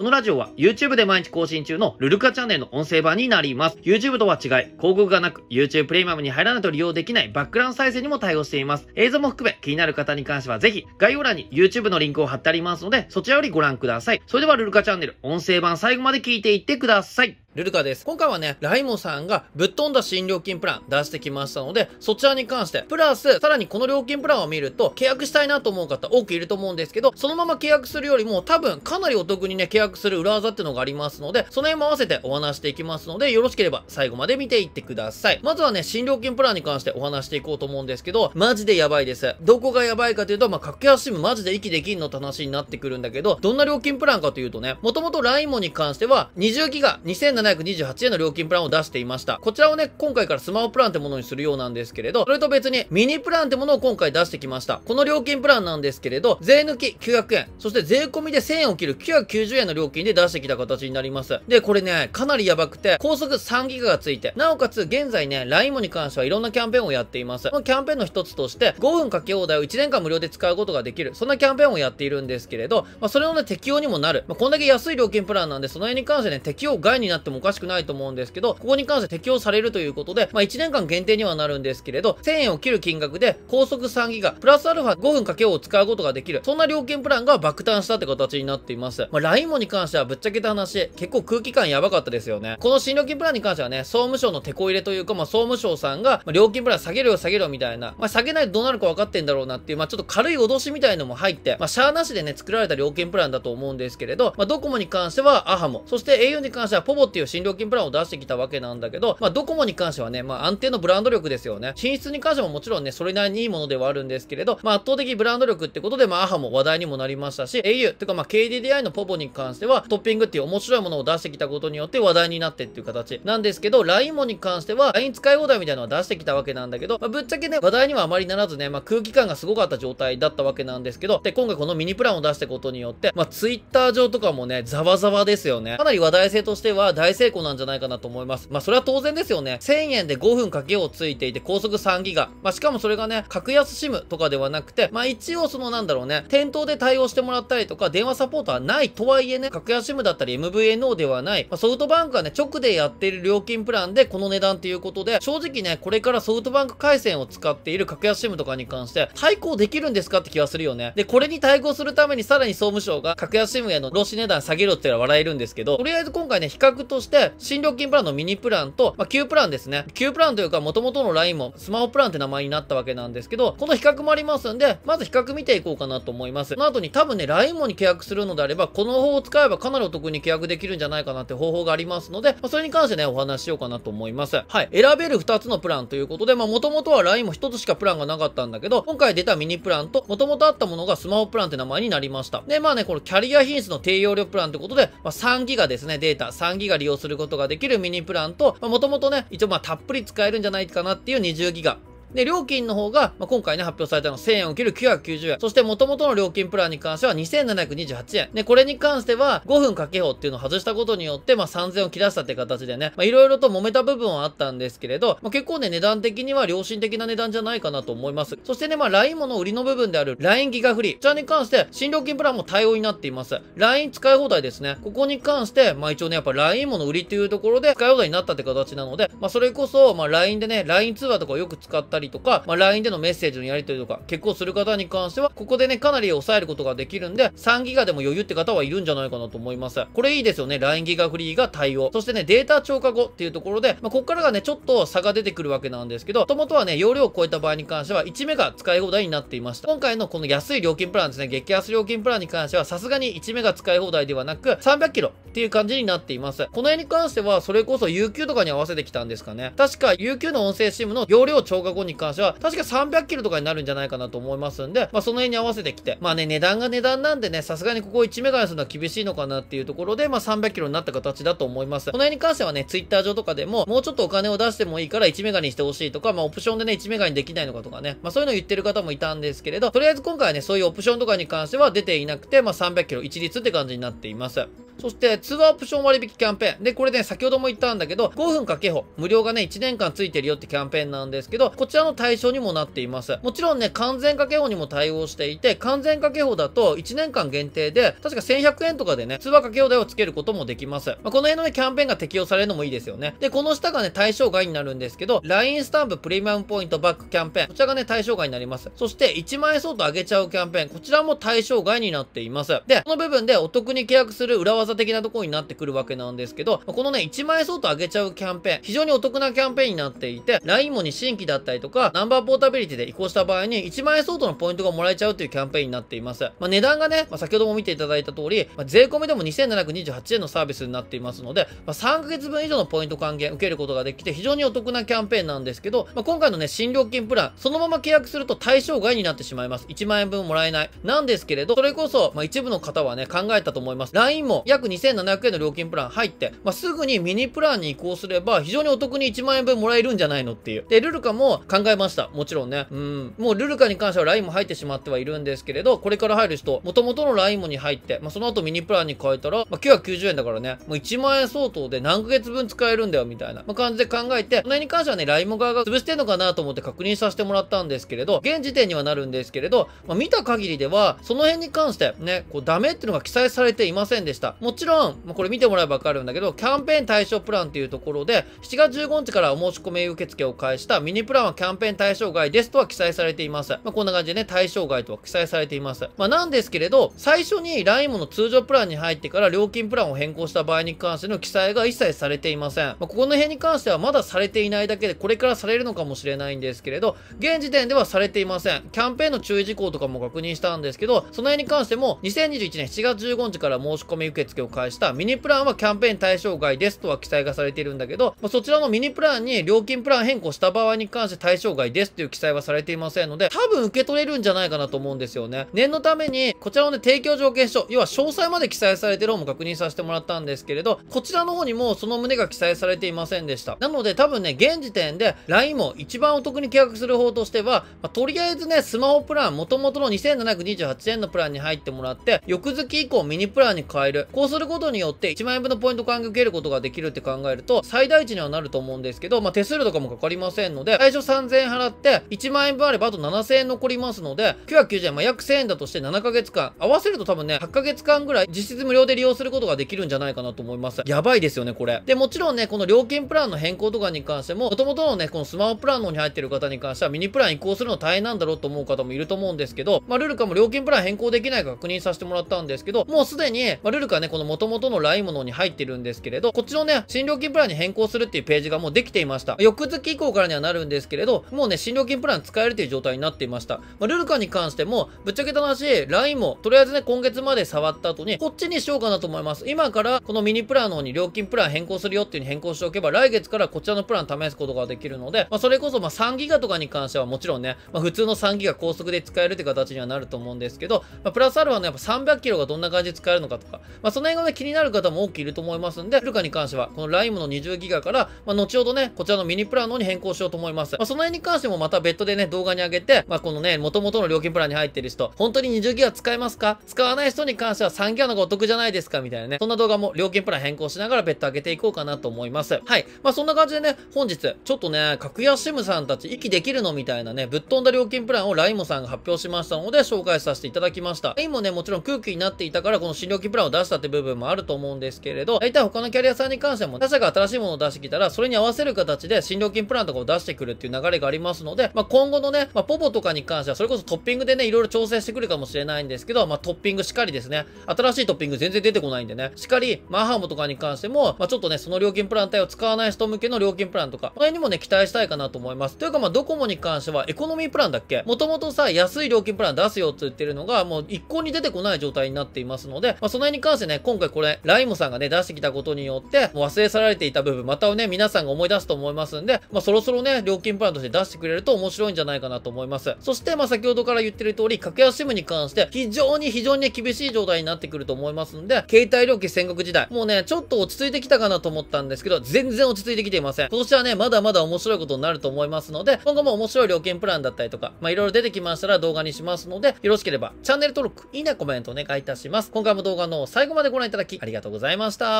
このラジオは YouTube で毎日更新中のルルカチャンネルの音声版になります。YouTube とは違い、広告がなく YouTube プレミアムに入らないと利用できないバックグラウンド再生にも対応しています。映像も含め気になる方に関してはぜひ概要欄に YouTube のリンクを貼ってありますのでそちらよりご覧ください。それではルルカチャンネル音声版最後まで聞いていってください。ルルカです。今回はね、ライモさんがぶっ飛んだ新料金プラン出してきましたので、そちらに関して、プラス、さらにこの料金プランを見ると、契約したいなと思う方多くいると思うんですけど、そのまま契約するよりも、多分かなりお得にね、契約する裏技っていうのがありますので、その辺も合わせてお話していきますので、よろしければ最後まで見ていってください。まずはね、新料金プランに関してお話していこうと思うんですけど、マジでやばいです。どこがやばいかというと、まあ、格安シムマジで息できんのって話になってくるんだけど、どんな料金プランかというとね、もともとライモに関しては、20ギガ7 2 8円の料金プランを出していました。こちらをね、今回からスマホプランってものにするようなんですけれど、それと別にミニプランってものを今回出してきました。この料金プランなんですけれど、税抜き900円、そして税込みで1000円を切る990円の料金で出してきた形になります。で、これね、かなりやばくて、高速3ギガがついて、なおかつ現在ね、LINE もに関してはいろんなキャンペーンをやっています。このキャンペーンの一つとして、5分かけ放題を1年間無料で使うことができる、そんなキャンペーンをやっているんですけれど、まあ、それのね、適用にもなる。まあ、こんだけ安い料金プランなんで、その辺に関してね、適用外になってもおかしくないと思うんですけど、ここに関して適用されるということで、まあ、1年間限定にはなるんですけれど、1000円を切る金額で高速3ギガ、プラスアルファ5分かけを使うことができる、そんな料金プランが爆誕したって形になっています。まあ、LINE もに関してはぶっちゃけた話、結構空気感やばかったですよね。この新料金プランに関してはね、総務省の手こ入れというか、まあ、総務省さんが、まあ、料金プラン下げるよ下げるよみたいな、まあ、下げないとどうなるか分かってんだろうなっていう、まあ、ちょっと軽い脅しみたいのも入って、まあ、シャーなしでね、作られた料金プランだと思うんですけれど、まあ、ドコモに関してはアハモ、そして au に関してはポボっていう新料金プランを出してきたわけなんだけど、まあ、ドコモに関してはね、まあ、安定のブランド力ですよね。品質に関してももちろんね、それなりにいいものではあるんですけれど、まあ、圧倒的ブランド力ってことで、まあ、アハも話題にもなりましたし、au、てかまあ、KDDI のポボに関しては、トッピングっていう面白いものを出してきたことによって話題になってっていう形なんですけど、LINE もに関しては、LINE 使い放題みたいなのを出してきたわけなんだけど、まあ、ぶっちゃけね、話題にはあまりならずね、まあ、空気感がすごかった状態だったわけなんですけど、で、今回このミニプランを出したことによって、まあ、Twitter 上とかもね、ざわざわですよね。かなり話題性としては大成功なんじゃないかなと思います。まあ、それは当然ですよね。1000円で5分かけをついていて、高速3ギガ。まあ、しかもそれがね、格安 SIM とかではなくて、まあ、一応そのなんだろうね、店頭で対応してもらったりとか、電話サポートはないとはいえね、格安 SIM だったり MVNO ではない、まあ、ソフトバンクがね、直でやっている料金プランでこの値段っていうことで、正直ね、これからソフトバンク回線を使っている格安 SIM とかに関して、対抗できるんですかって気がするよね。で、これに対抗するためにさらに総務省が格安 SIM への労使値段下げろって言ったら笑えるんですけど、とりあえず今回ね、比較とそして、新料金プランのミニプランと、まあ、旧プランですね。旧プランというか、元々の LINE もスマホプランって名前になったわけなんですけど、この比較もありますんで、まず比較見ていこうかなと思います。その後に多分ね、LINE もに契約するのであれば、この方法を使えばかなりお得に契約できるんじゃないかなって方法がありますので、まあ、それに関してね、お話ししようかなと思います。はい。選べる2つのプランということで、まあ、元々は LINE も1つしかプランがなかったんだけど、今回出たミニプランと、元々あったものがスマホプランって名前になりました。で、まあね、このキャリア品質の低容量プランということで、まあ、3ギガですね、データ、3ギガ利用することができるミニプランと、まあ、元々ね、一応まあ、たっぷり使えるんじゃないかなっていう20ギガ。で、料金の方が、まあ、今回ね、発表されたの1000円を切る990円。そして元々の料金プランに関しては2728円。で、これに関しては5分かけ法っていうのを外したことによって、まあ、3000を切らしたって形でね、まあ、いろいろと揉めた部分はあったんですけれど、まあ、結構ね、値段的には良心的な値段じゃないかなと思います。そしてね、まあ、LINE もの売りの部分である LINE ギガフリー。こちらに関して、新料金プランも対応になっています。LINE 使い放題ですね。ここに関して、まあ、一応ね、やっぱ LINE もの売りっていうところで使い放題になったって形なので、まあ、それこそ、まあ、LINE でね、LINE 通話とかをよく使ったりとか、まあ、LINE でのメッセージのやり取りとか結構する方に関しては、ここでね、かなり抑えることができるんで、3ギガでも余裕って方はいるんじゃないかなと思います。これいいですよね。LINE ギガフリーが対応。そしてね、データ超過後っていうところで、まあ、ここからがね、ちょっと差が出てくるわけなんですけど、もともとはね、容量を超えた場合に関しては、1メガ使い放題になっていました。今回のこの安い料金プランですね、激安料金プランに関しては、さすがに1メガ使い放題ではなく、300キロっていう感じになっています。この辺に関しては、それこそ UQ とかに合わせてきたんですかね。確か UQ の音声 SIM の容量超過後にに関しては、確か300キロとかになるんじゃないかなと思いますんで、まあその辺に合わせてきて、まあね、値段が値段なんでね、さすがにここ1メガにするのは厳しいのかなっていうところで、まあ300キロになった形だと思います。この辺に関してはね、Twitter 上とかでも、もうちょっとお金を出してもいいから1メガにしてほしいとか、まあオプションでね、1メガにできないのかとかね、まあそういうのを言ってる方もいたんですけれど、とりあえず今回はね、そういうオプションとかに関しては出ていなくて、まあ300キロ一律って感じになっています。そして通話オプション割引キャンペーン。で、これね、先ほども言ったんだけど、5分かけほ、無料がね、1年間ついてるよってキャンペーンなんですけど、こちらの対象にもなっています。もちろんね、完全かけほにも対応していて、完全かけほだと1年間限定で、確か1100円とかでね、通話かけ放題をつけることもできます。まあ、この辺のね、キャンペーンが適用されるのもいいですよね。で、この下がね、対象外になるんですけど、LINE スタンププレミアムポイントバックキャンペーン。こちらがね、対象外になります。そして、1万円相当上げちゃうキャンペーン。こちらも対象外になっています。で、この部分でお得に契約する裏技的なところになってくるわけなんですけど、このね、1万円相当上げちゃうキャンペーン、非常にお得なキャンペーンになっていて、LINE もに新規だったりとか、ナンバーポータビリティで移行した場合に1万円相当のポイントがもらえちゃうというキャンペーンになっています。まあ、値段がね、まあ、先ほども見ていただいた通り、まあ、税込みでも2728円のサービスになっていますので、まあ、3ヶ月分以上のポイント還元受けることができて、非常にお得なキャンペーンなんですけど、まあ、今回のね、新料金プラン、そのまま契約すると対象外になってしまいます。1万円分もらえない。なんですけれど、それこそ、まあ、一部の方はね、考えたと思います。LINE も約約2700円の料金プラン入って、まあ、すぐにミニプランに移行すれば、非常にお得に1万円分もらえるんじゃないのっていう。で、ルルカも考えました。もちろんね。うん。もうルルカに関しては LINE も入ってしまってはいるんですけれど、これから入る人、元々の LINE もに入って、まあ、その後ミニプランに変えたら、まあ、990円だからね、もう1万円相当で何ヶ月分使えるんだよ、みたいな、まあ、感じで考えて、この辺に関してはね、LINE も側が潰してんのかなと思って確認させてもらったんですけれど、現時点にはなるんですけれど、まあ、見た限りでは、その辺に関してね、こうダメっていうのが記載されていませんでした。もちろん、これ見てもらえばわかるんだけど、キャンペーン対象プランっていうところで、7月15日からお申し込み受付を開始したミニプランはキャンペーン対象外ですとは記載されています。まあ、こんな感じでね、対象外とは記載されています。まあ、なんですけれど、最初に LINE の通常プランに入ってから料金プランを変更した場合に関しての記載が一切されていません。まあ、ここの辺に関してはまだされていないだけで、これからされるのかもしれないんですけれど、現時点ではされていません。キャンペーンの注意事項とかも確認したんですけど、その辺に関しても、2021年7月15日から申し込み受付付を開したミニプランはキャンペーン対象外ですとは記載がされているんだけど、まあ、そちらのミニプランに料金プラン変更した場合に関して対象外ですという記載はされていませんので、多分受け取れるんじゃないかなと思うんですよね。念のために、こちらのね、提供条件書、要は詳細まで記載されてる方も確認させてもらったんですけれど、こちらの方にもその旨が記載されていませんでした。なので多分ね、現時点で LINE も一番お得に契約する方としては、まあ、とりあえずね、スマホプラン、元々の2728円のプランに入ってもらって、翌月以降ミニプランに変える。こうすることによって1万円分のポイント還元受けることができるって考えると、最大値にはなると思うんですけど、まあ、手数料とかもかかりませんので、最初3000円払って、1万円分あればあと7000円残りますので、990円、まあ、約1000円だとして7ヶ月間、合わせると多分ね、8ヶ月間ぐらい実質無料で利用することができるんじゃないかなと思います。やばいですよね、これ。で、もちろんね、この料金プランの変更とかに関しても、元々のね、このスマホプランの方に入ってる方に関しては、ミニプラン移行するの大変なんだろうと思う方もいると思うんですけど、まあ、ルルカも料金プラン変更できないか確認させてもらったんですけど、もうすでに、まあ、ルルカね、この元々の LINE ものに入ってるんですけれど、こっちのね、新料金プランに変更するっていうページがもうできていました。翌月以降からにはなるんですけれど、もうね、新料金プラン使えるという状態になっていました。まあ、ルルカに関しても、ぶっちゃけた話、LINE も、とりあえずね、今月まで触った後に、こっちにしようかなと思います。今から、このミニプランの方に料金プラン変更するよっていう風に変更しておけば、来月からこちらのプラン試すことができるので、まあ、それこそ、まあ、3ギガとかに関してはもちろんね、まあ、普通の3ギガ高速で使えるって形にはなると思うんですけど、まあ、プラスアルファのやっぱ300キロがどんな感じで使えるのかとか、まあ、その辺がね、気になる方も多くいると思いますんで、ルカに関しては、この LINE の20ギガから、まあ、後ほどね、こちらのミニプランの方に変更しようと思います。まあ、その辺に関してもまた別途でね、動画に上げて、まあ、このね、元々の料金プランに入ってる人、本当に20ギガ使えますか？使わない人に関しては3ギガの方がお得じゃないですか？みたいなね、そんな動画も料金プラン変更しながら別途上げていこうかなと思います。はい。まあ、そんな感じでね、本日、ちょっとね、格安シムさんたち息できるのみたいなね、ぶっ飛んだ料金プランをライモさんが発表しましたので、紹介させていただきました。ラインもね、もちろん空気になっていたから、この新料金プランを出したって部分もあると思うんですけれど、大体他のキャリアさんに関しても、他社が新しいものを出してきたら、それに合わせる形で新料金プランとかを出してくるっていう流れがありますので、まあ、今後のね、まあ、ポポとかに関しては、それこそトッピングでね、いろいろ調整してくるかもしれないんですけど、まあ、トッピングしっかりですね。新しいトッピング全然出てこないんでね、しっかり、マーハーモとかに関しても、まあ、ちょっとね、その料金プラン帯を使わない人向けの料金プランとか、この辺にもね、期待したいかなと思います。というか、まあ、ドコモに関しては、エコノミープランだっけ？もともとさ、安い料金プラン出すよって言ってるのが、もう一向に出てこない状態になっていますので、まあ、その辺に関してね、今回これ、ライムさんがね、出してきたことによって、もう忘れ去られていた部分、またをね、皆さんが思い出すと思いますんで、まあ、そろそろね、料金プランとして出してくれると面白いんじゃないかなと思います。そして、まあ、先ほどから言ってる通り、格安 SIM に関して、非常に非常にね、厳しい状態になってくると思いますんで、携帯料金戦国時代、もうね、ちょっと落ち着いてきたかなと思ったんですけど、全然落ち着いてきていません。今年はね、まだまだ面白いことになると思いますので、今後も面白い料金プランだったりとか、まあ、いろいろ出てきましたら動画にしますので、よろしければチャンネル登録、いいね、コメントお願いいたします。今回も動画の最後まででご覧いただきありがとうございました。